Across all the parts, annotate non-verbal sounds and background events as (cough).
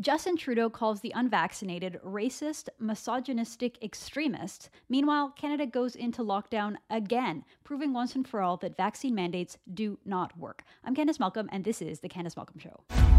Justin Trudeau calls the unvaccinated racist, misogynistic extremists. Meanwhile, Canada goes into lockdown again, proving once and for all that vaccine mandates do not work. I'm Candice Malcolm, and this is The Candice Malcolm Show.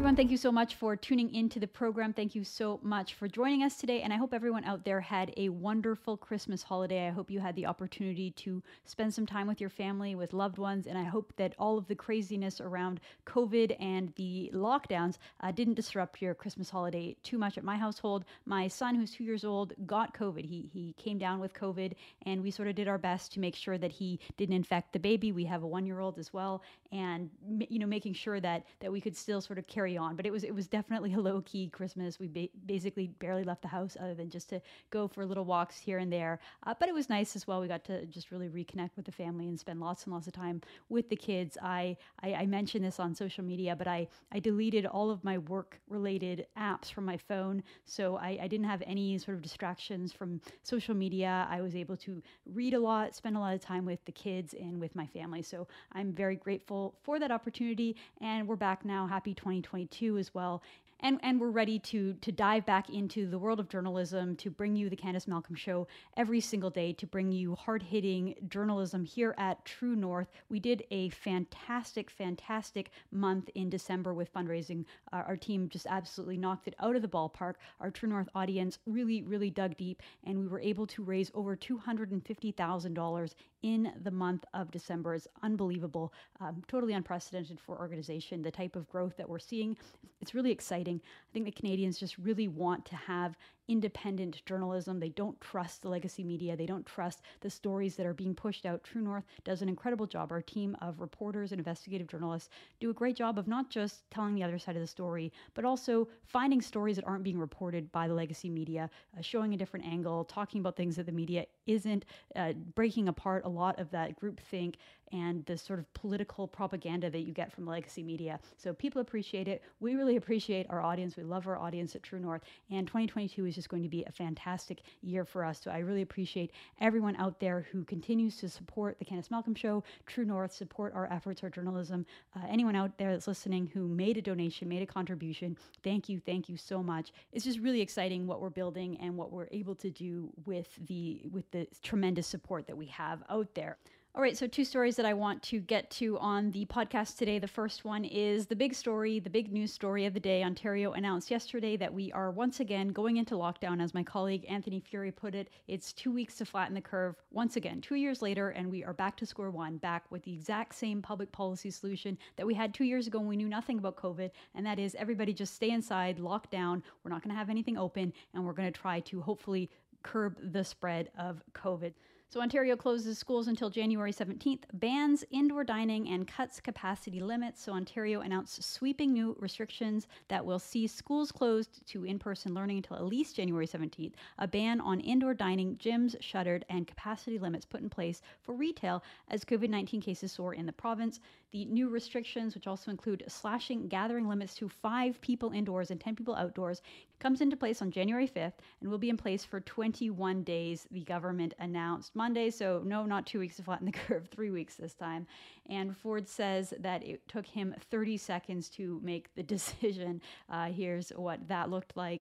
Everyone. Thank you so much for tuning into the program. Thank you so much for joining us today. And I hope everyone out there had a wonderful Christmas holiday. I hope you had the opportunity to spend some time with your family, with loved ones. And I hope that all of the craziness around COVID and the lockdowns uh, didn't disrupt your Christmas holiday too much at my household. My son, who's two years old, got COVID. He, he came down with COVID, and we sort of did our best to make sure that he didn't infect the baby. We have a one year old as well. And, you know, making sure that, that we could still sort of carry carry on. But it was it was definitely a low key Christmas. We ba- basically barely left the house other than just to go for little walks here and there. Uh, but it was nice as well. We got to just really reconnect with the family and spend lots and lots of time with the kids. I I, I mentioned this on social media, but I I deleted all of my work related apps from my phone, so I, I didn't have any sort of distractions from social media. I was able to read a lot, spend a lot of time with the kids and with my family. So I'm very grateful for that opportunity, and we're back now. Happy 2020. 2022 as well and and we're ready to to dive back into the world of journalism to bring you the Candice Malcolm show every single day to bring you hard-hitting journalism here at True North. We did a fantastic fantastic month in December with fundraising. Our team just absolutely knocked it out of the ballpark. Our True North audience really really dug deep and we were able to raise over $250,000 in the month of December. It's unbelievable, um, totally unprecedented for organization. The type of growth that we're seeing, it's really exciting. I think the Canadians just really want to have independent journalism. They don't trust the legacy media. They don't trust the stories that are being pushed out. True North does an incredible job. Our team of reporters and investigative journalists do a great job of not just telling the other side of the story, but also finding stories that aren't being reported by the legacy media, uh, showing a different angle, talking about things that the media isn't, uh, breaking apart a lot of that groupthink and the sort of political propaganda that you get from legacy media. So people appreciate it. We really appreciate our audience. We love our audience at True North. And 2022 is just going to be a fantastic year for us. So I really appreciate everyone out there who continues to support the Candice Malcolm Show, True North, support our efforts, our journalism. Uh, anyone out there that's listening who made a donation, made a contribution, thank you, thank you so much. It's just really exciting what we're building and what we're able to do with the with the tremendous support that we have out there. All right, so two stories that I want to get to on the podcast today. The first one is the big story, the big news story of the day. Ontario announced yesterday that we are once again going into lockdown. As my colleague Anthony Furey put it, it's two weeks to flatten the curve once again, two years later, and we are back to square one, back with the exact same public policy solution that we had two years ago when we knew nothing about COVID, and that is everybody just stay inside, lock down. We're not going to have anything open, and we're going to try to hopefully curb the spread of COVID. So, Ontario closes schools until January 17th, bans indoor dining, and cuts capacity limits. So, Ontario announced sweeping new restrictions that will see schools closed to in person learning until at least January 17th. A ban on indoor dining, gyms shuttered, and capacity limits put in place for retail as COVID 19 cases soar in the province. The new restrictions, which also include slashing gathering limits to five people indoors and 10 people outdoors, comes into place on January 5th and will be in place for 21 days, the government announced Monday. So, no, not two weeks to flatten the (laughs) curve, three weeks this time. And Ford says that it took him 30 seconds to make the (laughs) decision. Uh, here's what that looked like.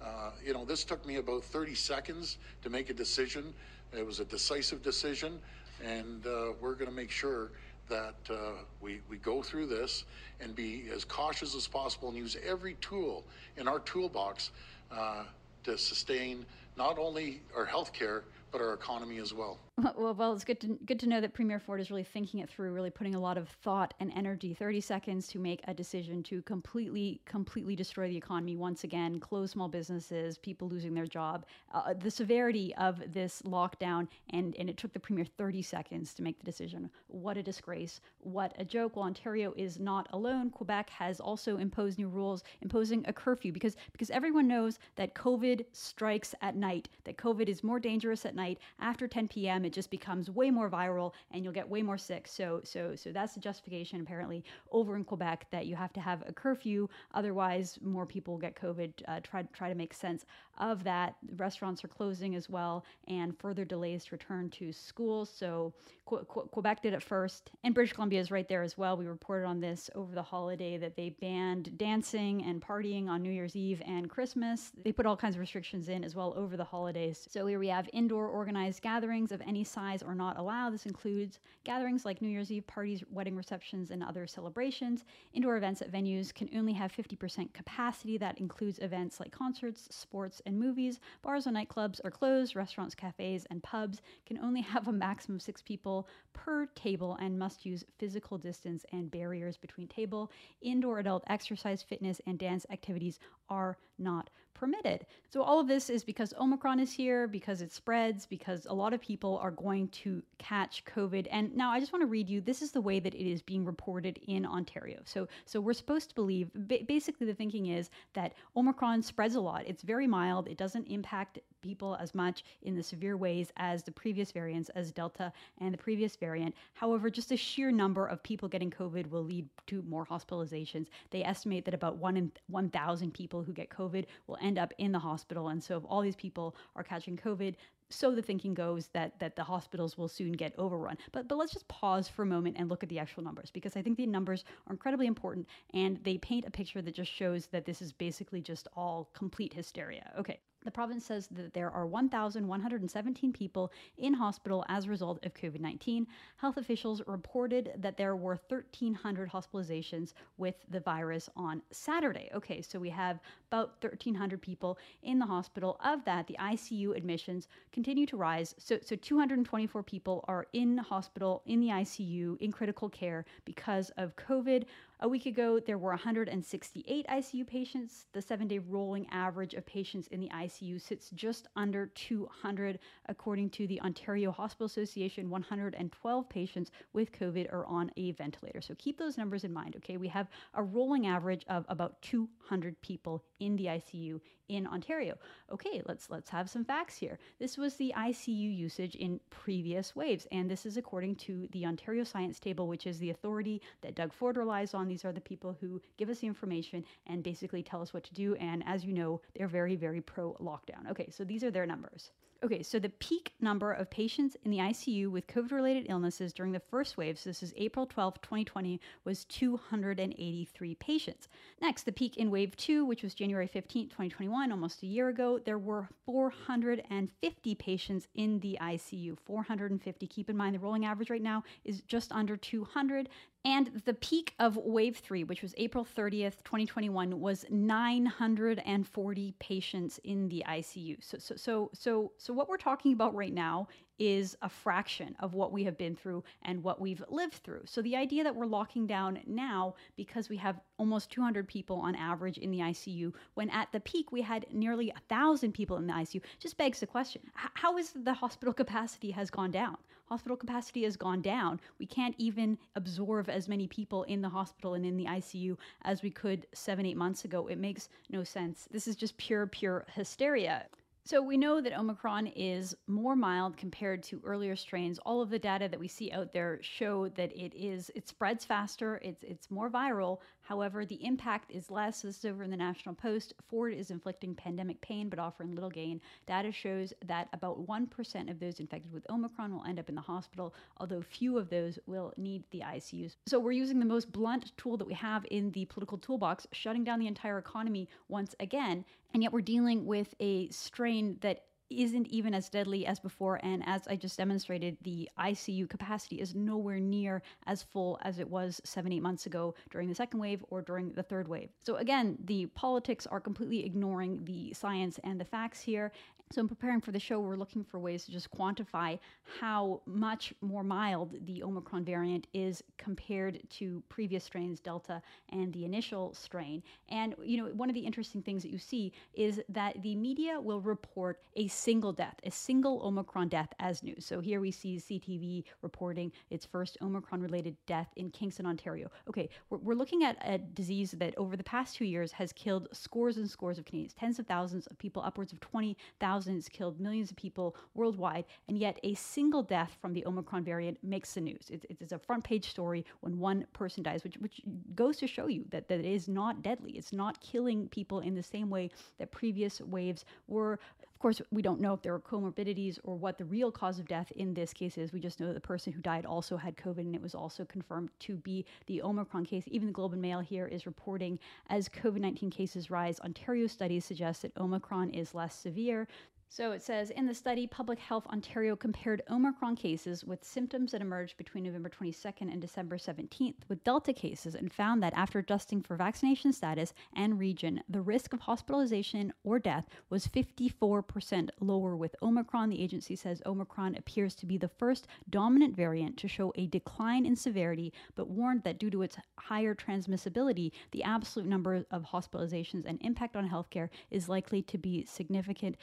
Uh, you know, this took me about 30 seconds to make a decision. It was a decisive decision, and uh, we're going to make sure that uh, we, we go through this and be as cautious as possible and use every tool in our toolbox uh, to sustain not only our health care, but our economy as well. (laughs) Well, well, it's good to good to know that Premier Ford is really thinking it through, really putting a lot of thought and energy. Thirty seconds to make a decision to completely, completely destroy the economy once again, close small businesses, people losing their job. Uh, the severity of this lockdown, and and it took the Premier thirty seconds to make the decision. What a disgrace! What a joke! Well, Ontario is not alone. Quebec has also imposed new rules, imposing a curfew because because everyone knows that COVID strikes at night. That COVID is more dangerous at night after 10 p.m it just becomes way more viral and you'll get way more sick. So so so that's the justification apparently over in Quebec that you have to have a curfew, otherwise more people get COVID. Uh, try try to make sense of that. Restaurants are closing as well, and further delays to return to school. So Qu- Qu- Quebec did it first, and British Columbia is right there as well. We reported on this over the holiday that they banned dancing and partying on New Year's Eve and Christmas. They put all kinds of restrictions in as well over the holidays. So here we have indoor organized gatherings of any size are not allowed. This includes gatherings like New Year's Eve parties, wedding receptions, and other celebrations. Indoor events at venues can only have 50% capacity. That includes events like concerts, sports, and movies. Bars and nightclubs are closed. Restaurants, cafes, and pubs can only have a maximum of six people per table and must use physical distance and barriers between table. Indoor adult exercise, fitness, and dance activities are not permitted. So, all of this is because Omicron is here, because it spreads, because a lot of people are going to catch COVID. And now I just want to read you this is the way that it is being reported in Ontario. So, so we're supposed to believe basically the thinking is that Omicron spreads a lot. It's very mild, it doesn't impact people as much in the severe ways as the previous variants, as Delta and the previous variant. However, just the sheer number of people getting COVID will lead to more hospitalizations. They estimate that about one in 1,000 people who get COVID will end up in the hospital. And so, if all these people are catching COVID, so the thinking goes that that the hospitals will soon get overrun. But but let's just pause for a moment and look at the actual numbers because I think the numbers are incredibly important and they paint a picture that just shows that this is basically just all complete hysteria. Okay. The province says that there are 1,117 people in hospital as a result of COVID 19. Health officials reported that there were 1,300 hospitalizations with the virus on Saturday. Okay, so we have about 1,300 people in the hospital. Of that, the ICU admissions continue to rise. So, so 224 people are in hospital, in the ICU, in critical care because of COVID. A week ago, there were 168 ICU patients. The seven day rolling average of patients in the ICU sits just under 200. According to the Ontario Hospital Association, 112 patients with COVID are on a ventilator. So keep those numbers in mind, okay? We have a rolling average of about 200 people in the ICU in Ontario. Okay, let's let's have some facts here. This was the ICU usage in previous waves, and this is according to the Ontario Science Table, which is the authority that Doug Ford relies on. These are the people who give us the information and basically tell us what to do. And as you know, they're very very pro lockdown. Okay, so these are their numbers. Okay, so the peak number of patients in the ICU with COVID related illnesses during the first wave, so this is April 12, 2020, was 283 patients. Next, the peak in wave two, which was January 15, 2021, almost a year ago, there were 450 patients in the ICU. 450. Keep in mind the rolling average right now is just under 200. And the peak of wave three, which was April 30th, 2021, was 940 patients in the ICU. So, so, so, so, so what we're talking about right now is a fraction of what we have been through and what we've lived through. So the idea that we're locking down now because we have almost 200 people on average in the ICU, when at the peak we had nearly a thousand people in the ICU, just begs the question: How is the hospital (laughs) capacity has gone down? Hospital capacity has gone down. We can't even absorb as many people in the hospital and in the ICU as we could seven, eight months ago. It makes no sense. This is just pure, pure hysteria. So we know that Omicron is more mild compared to earlier strains. All of the data that we see out there show that it is it spreads faster, it's it's more viral. However, the impact is less. This is over in the National Post. Ford is inflicting pandemic pain but offering little gain. Data shows that about 1% of those infected with Omicron will end up in the hospital, although few of those will need the ICUs. So we're using the most blunt tool that we have in the political toolbox, shutting down the entire economy once again. And yet we're dealing with a strain that isn't even as deadly as before. And as I just demonstrated, the ICU capacity is nowhere near as full as it was seven, eight months ago during the second wave or during the third wave. So, again, the politics are completely ignoring the science and the facts here. So, in preparing for the show, we're looking for ways to just quantify how much more mild the Omicron variant is compared to previous strains, Delta and the initial strain. And, you know, one of the interesting things that you see is that the media will report a single death, a single Omicron death as news. So, here we see CTV reporting its first Omicron related death in Kingston, Ontario. Okay, we're, we're looking at a disease that over the past two years has killed scores and scores of Canadians, tens of thousands of people, upwards of 20,000 thousands, killed millions of people worldwide, and yet a single death from the Omicron variant makes the news. It, it's a front page story when one person dies, which, which goes to show you that, that it is not deadly. It's not killing people in the same way that previous waves were. Of course, we don't know if there are comorbidities or what the real cause of death in this case is. We just know that the person who died also had COVID and it was also confirmed to be the Omicron case. Even the Globe and Mail here is reporting as COVID 19 cases rise, Ontario studies suggest that Omicron is less severe. So it says in the study, Public Health Ontario compared Omicron cases with symptoms that emerged between November 22nd and December 17th with Delta cases and found that after adjusting for vaccination status and region, the risk of hospitalization or death was 54% lower with Omicron. The agency says Omicron appears to be the first dominant variant to show a decline in severity, but warned that due to its higher transmissibility, the absolute number of hospitalizations and impact on healthcare is likely to be significant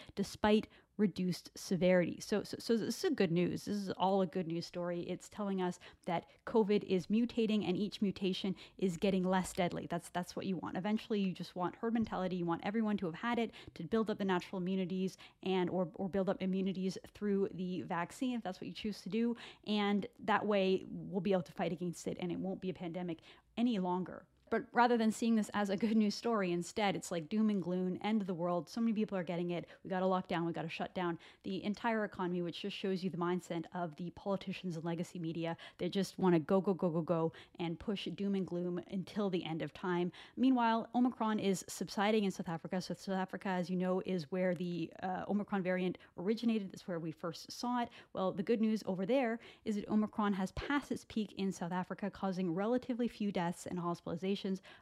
despite reduced severity. So, so, so this is good news. This is all a good news story. It's telling us that COVID is mutating and each mutation is getting less deadly. That's that's what you want. Eventually, you just want herd mentality. You want everyone to have had it to build up the natural immunities and or or build up immunities through the vaccine if that's what you choose to do. And that way, we'll be able to fight against it, and it won't be a pandemic any longer. But rather than seeing this as a good news story, instead, it's like doom and gloom, end of the world. So many people are getting it. We got to lock down. We got to shut down the entire economy, which just shows you the mindset of the politicians and legacy media. They just want to go, go, go, go, go, and push doom and gloom until the end of time. Meanwhile, Omicron is subsiding in South Africa. So, South Africa, as you know, is where the uh, Omicron variant originated. It's where we first saw it. Well, the good news over there is that Omicron has passed its peak in South Africa, causing relatively few deaths and hospitalizations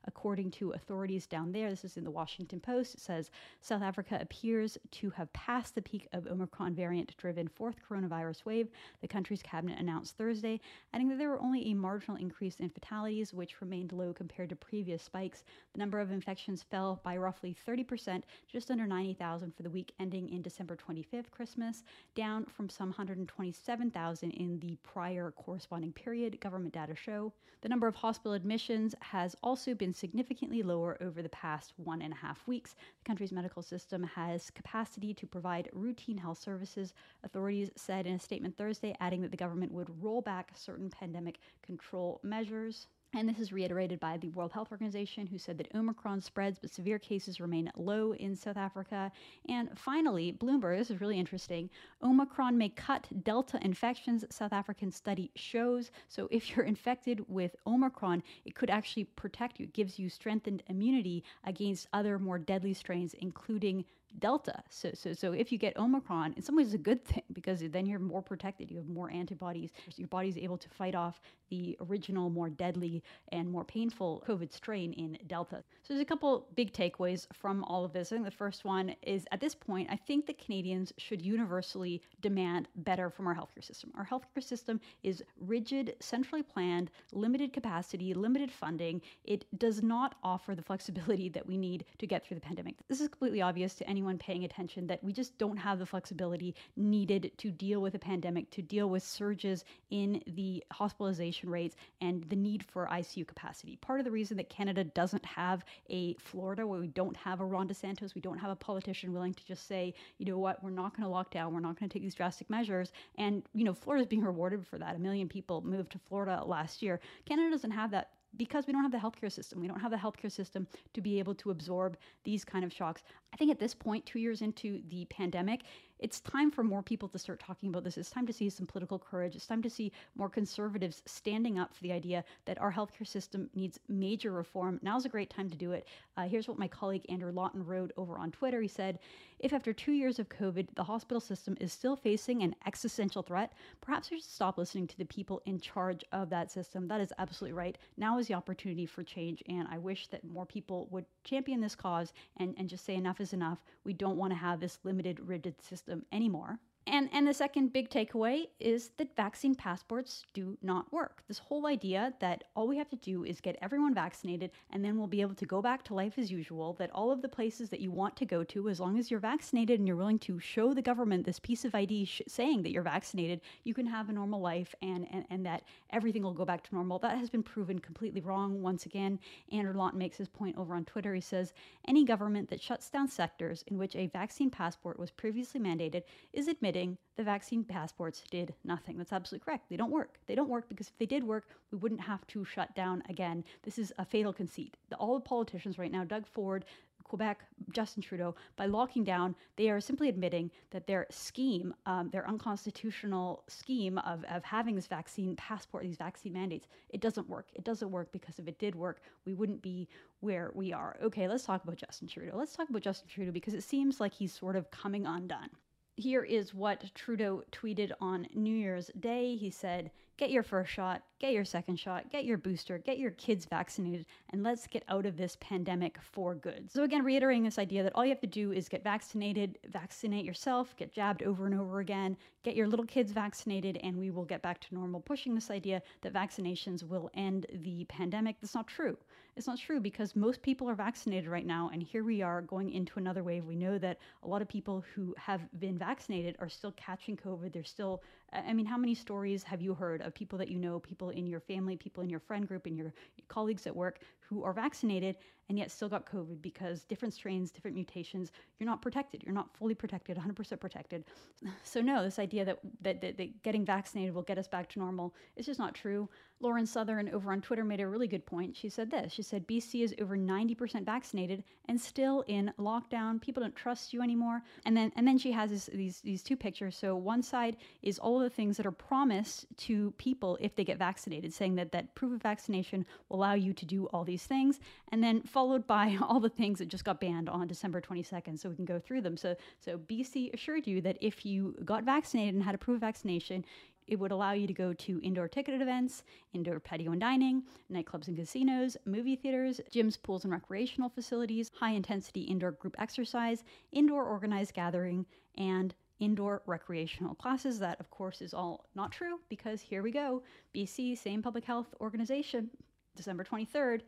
according to authorities down there. This is in the Washington Post. It says South Africa appears to have passed the peak of Omicron variant driven fourth coronavirus wave, the country's cabinet announced Thursday, adding that there were only a marginal increase in fatalities, which remained low compared to previous spikes. The number of infections fell by roughly 30%, just under 90,000 for the week ending in December 25th, Christmas, down from some 127,000 in the prior corresponding period, government data show. The number of hospital admissions has also been significantly lower over the past one and a half weeks. The country's medical system has capacity to provide routine health services, authorities said in a statement Thursday, adding that the government would roll back certain pandemic control measures. And this is reiterated by the World Health Organization, who said that Omicron spreads, but severe cases remain low in South Africa. And finally, Bloomberg, this is really interesting Omicron may cut Delta infections, South African study shows. So if you're (laughs) infected with Omicron, it could actually protect you. It gives you strengthened immunity against other more deadly strains, including Delta. So, so, so if you get Omicron, in some ways it's a good thing because then you're more protected. You have more antibodies. Your body's able to fight off the original, more deadly and more painful COVID strain in Delta. So there's a couple big takeaways from all of this. I think the first one is at this point, I think that Canadians should universally demand better from our healthcare system. Our healthcare system is rigid, centrally planned, limited capacity, limited funding. It does not offer the flexibility that we need to get through the pandemic. This is completely obvious to anyone anyone paying attention that we just don't have the flexibility needed to deal with a pandemic, to deal with surges in the hospitalization rates and the need for ICU capacity. Part of the reason that Canada doesn't have a Florida where we don't have a Ron DeSantis, we don't have a politician willing to just say, you know what, we're not going to lock down, we're not going to take these drastic measures. And, you know, Florida's being rewarded for that. A million people moved to Florida last year. Canada doesn't have that because we don't have the healthcare system. We don't have the healthcare system to be able to absorb these kind of shocks. I think at this point, two years into the pandemic, it's time for more people to start talking about this. It's time to see some political courage. It's time to see more conservatives standing up for the idea that our healthcare system needs major reform. Now's a great time to do it. Uh, here's what my colleague Andrew Lawton wrote over on Twitter. He said, If after two years of COVID, the hospital system is still facing an existential threat, perhaps we should stop listening to the people in charge of that system. That is absolutely right. Now is the opportunity for change, and I wish that more people would champion this cause and, and just say enough is enough. We don't want to have this limited, rigid system anymore. And and the second big takeaway is that vaccine passports do not work. This whole idea that all we have to do is get everyone vaccinated and then we'll be able to go back to life as usual, that all of the places that you want to go to as long as you're vaccinated and you're willing to show the government this piece of ID sh- saying that you're vaccinated, you can have a normal life and, and and that everything will go back to normal. That has been proven completely wrong once again. Andrew Lawton makes his point over on Twitter. He says any government that shuts down sectors in which a vaccine passport was previously mandated is admitting the vaccine passports did nothing. That's absolutely correct. They don't work. They don't work because if they did work, we wouldn't have to shut down again. This is a fatal conceit. The, all the politicians right now, Doug Ford, Quebec, Justin Trudeau, by locking down, they are simply admitting that their scheme, um, their unconstitutional scheme of, of having this vaccine passport, these vaccine mandates, it doesn't work. It doesn't work because if it did work, we wouldn't be where we are. Okay, let's talk about Justin Trudeau. Let's talk about Justin Trudeau because it seems like he's sort of coming undone here is what Trudeau tweeted on New Year's Day. He said, Get your first shot, get your second shot, get your booster, get your kids vaccinated, and let's get out of this pandemic for good. So, again, reiterating this idea that all you have to do is get vaccinated, vaccinate yourself, get jabbed over and over again, get your little kids vaccinated, and we will get back to normal. Pushing this idea that vaccinations will end the pandemic. That's not true. It's not true because most people are vaccinated right now, and here we are going into another wave. We know that a lot of people who have been vaccinated are still catching COVID. They're still, I mean, how many stories have you heard of people that you know, people in your family, people in your friend group, and your colleagues at work who are vaccinated and yet still got COVID because different strains, different mutations, you're not protected. You're not fully protected, 100% protected. (sighs) So, no, this idea that, that, that, that getting vaccinated will get us back to normal is just not true. Lauren Southern over on Twitter made a really good point. She said this She said, BC is over 90% vaccinated and still in lockdown. People don't trust you anymore. And then, and then she has this, these, these two pictures. So, one side is all the things that are promised to people if they get vaccinated, saying that that proof of vaccination will allow you to do all these things. And then followed by (laughs) all the things that just got banned on December 22nd, so we can go through them. So, so BC assured you that if you got vaccinated and had a proof of vaccination, it would allow you to go to indoor ticketed events, indoor patio and dining, nightclubs and casinos, movie theaters, gyms, pools, and recreational facilities, high intensity indoor group exercise, indoor organized gathering, and indoor recreational classes. That, of course, is all not true because here we go. BC, same public health organization, December 23rd.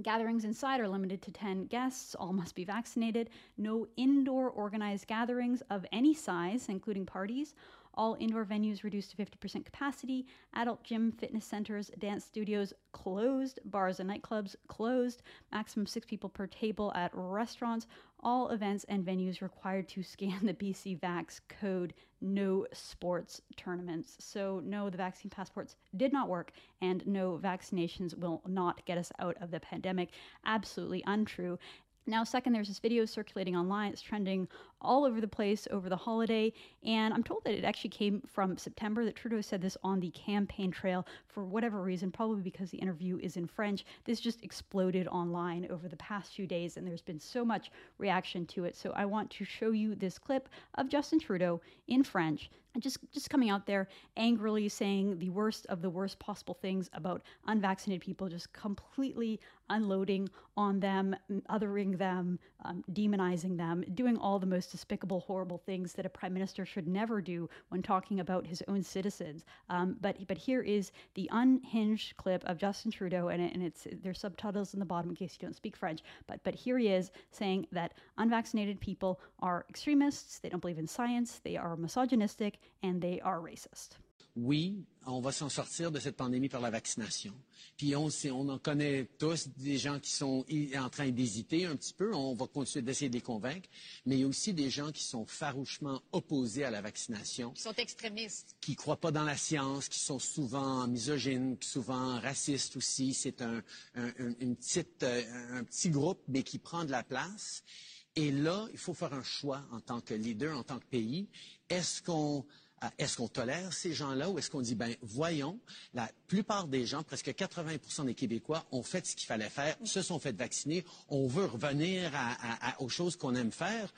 Gatherings inside are limited to 10 guests. All must be vaccinated. No indoor organized gatherings of any size, including parties. All indoor venues reduced to 50% capacity. Adult gym, fitness centers, dance studios closed. Bars and nightclubs closed. Maximum six people per table at restaurants. All events and venues required to scan the BC Vax code. No sports tournaments. So, no, the vaccine passports did not work, and no, vaccinations will not get us out of the pandemic. Absolutely untrue. Now, second, there's this video circulating online. It's trending all over the place over the holiday. And I'm told that it actually came from September, that Trudeau said this on the campaign trail for whatever reason, probably because the interview is in French. This just exploded online over the past few days, and there's been so much reaction to it. So I want to show you this clip of Justin Trudeau in French just just coming out there angrily saying the worst of the worst possible things about unvaccinated people, just completely unloading on them, othering them, um, demonizing them, doing all the most despicable, horrible things that a prime minister should never do when talking about his own citizens. Um, but but here is the unhinged clip of Justin Trudeau, and, it, and it's there's subtitles in the bottom in case you don't speak French. But but here he is saying that unvaccinated people are extremists. They don't believe in science. They are misogynistic and they are racist. Oui, on va s'en sortir de cette pandémie par la vaccination. Puis on, on en connaît tous des gens qui sont en train d'hésiter un petit peu. On va continuer d'essayer de les convaincre. Mais il y a aussi des gens qui sont farouchement opposés à la vaccination. Qui sont extrémistes. Qui croient pas dans la science, qui sont souvent misogynes, souvent racistes aussi. C'est un, un, une petite, euh, un petit groupe, mais qui prend de la place. Et là, il faut faire un choix en tant que leader, en tant que pays. Est-ce qu'on est-ce qu'on tolère ces gens-là ou est-ce qu'on dit, ben voyons, la plupart des gens, presque 80 des Québécois, ont fait ce qu'il fallait faire, se sont fait vacciner, on veut revenir aux choses qu'on aime faire.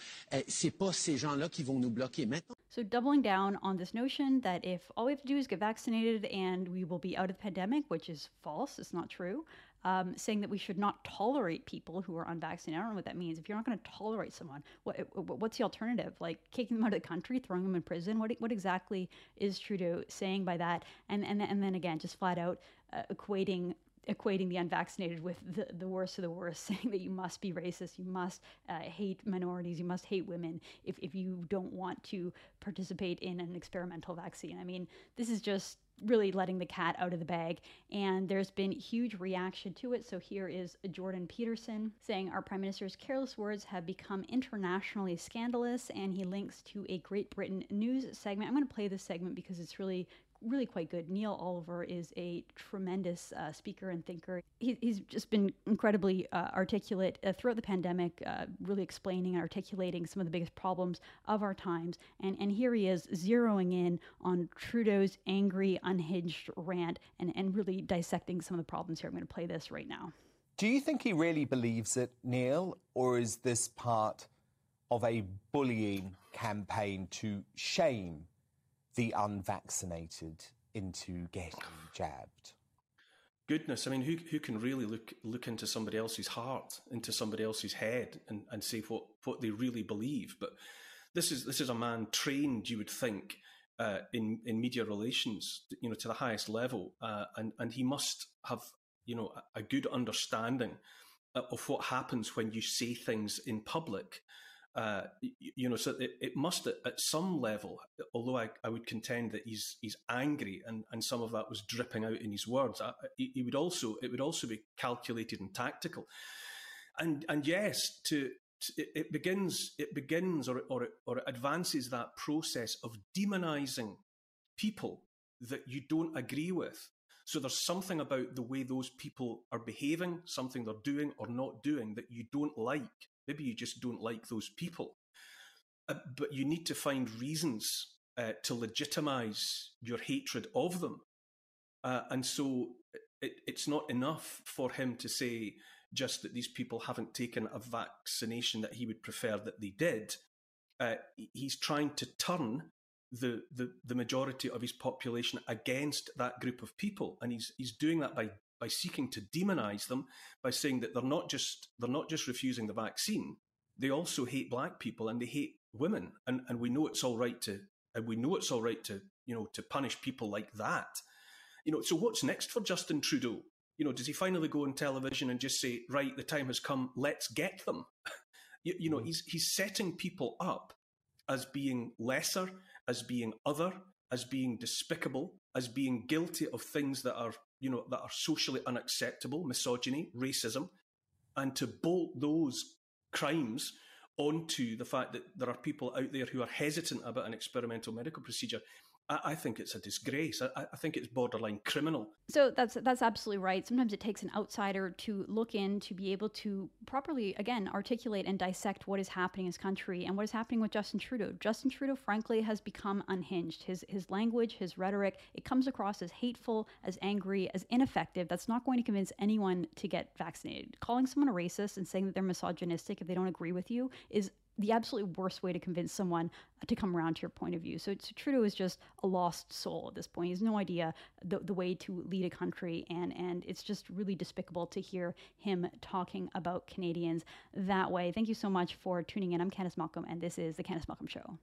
C'est pas ces gens-là qui vont nous bloquer maintenant. So doubling down on this notion that if all we have to do is get vaccinated and we will be out of the pandemic, which is false, it's not true. Um, saying that we should not tolerate people who are unvaccinated. I don't know what that means. If you're not going to tolerate someone, what what's the alternative? Like kicking them out of the country, throwing them in prison? What what exactly is Trudeau saying by that? And and and then again, just flat out uh, equating equating the unvaccinated with the, the worst of the worst, (laughs) saying that you must be racist, you must uh, hate minorities, you must hate women if, if you don't want to participate in an experimental vaccine. I mean, this is just really letting the cat out of the bag. And there's been huge reaction to it. So here is Jordan Peterson saying our prime minister's careless words have become internationally scandalous. And he links to a Great Britain news segment. I'm going to play this segment because it's really really quite good. Neil Oliver is a tremendous uh, speaker and thinker. He, he's just been incredibly uh, articulate uh, throughout the pandemic, uh, really explaining and articulating some of the biggest problems of our times. And, and here he is zeroing in on Trudeau's angry, unhinged rant and, and really dissecting some of the problems here. I'm going to play this right now. Do you think he really believes it, Neil, or is this part of a bullying campaign to shame the unvaccinated into getting jabbed? Goodness, I mean, who who can really look look into somebody else's heart, into somebody else's head, and, and say what, what they really believe? But this is this is a man trained, you would think, uh, in in media relations, you know, to the highest level, uh, and and he must have you know a, a good understanding of what happens when you say things in public uh, you know, so it, it must at, at, some level, although I, I, would contend that he's he's angry and, and some of that was dripping out in his words. I, he, would also it would also be calculated and tactical, and and yes, to, it, it, begins it begins or or or it advances that process of demonizing people that you don't agree with. So there's something about the way those people are behaving, something they're doing or not doing that you don't like Maybe you just don't like those people. Uh, but you need to find reasons uh, to legitimize your hatred of them. Uh, and so it, it's not enough for him to say just that these people haven't taken a vaccination that he would prefer that they did. Uh, he's trying to turn the, the, the majority of his population against that group of people. And he's, he's doing that by by seeking to demonize them by saying that they're not just they're not just refusing the vaccine. They also hate black people and they hate women. And and we know it's all right to and we know it's all right to you know to punish people like that. You know so what's next for Justin Trudeau? You know does he finally go on television and just say right the time has come let's get them. (laughs) You, you know mm. he's he's setting people up as being lesser as being other as being despicable as being guilty of things that are you know, that are socially unacceptable, misogyny, racism, and to bolt those crimes onto the fact that there are people out there who are hesitant about an experimental medical procedure I, think it's a disgrace. I, I, think it's borderline criminal. So that's that's absolutely right. Sometimes it takes an outsider to look in to be able to properly, again, articulate and dissect what is happening in this country and what is happening with Justin Trudeau. Justin Trudeau, frankly, has become unhinged. His his language, his rhetoric, it comes across as hateful, as angry, as ineffective. That's not going to convince anyone to get vaccinated. Calling someone a racist and saying that they're misogynistic if they don't agree with you is the absolute worst way to convince someone to come around to your point of view. So, so Trudeau is just a lost soul at this point. He has no idea the, the way to lead a country, and and it's just really despicable to hear him talking about Canadians that way. Thank you so much for tuning in. I'm Candice Malcolm, and this is the Candice Malcolm Show.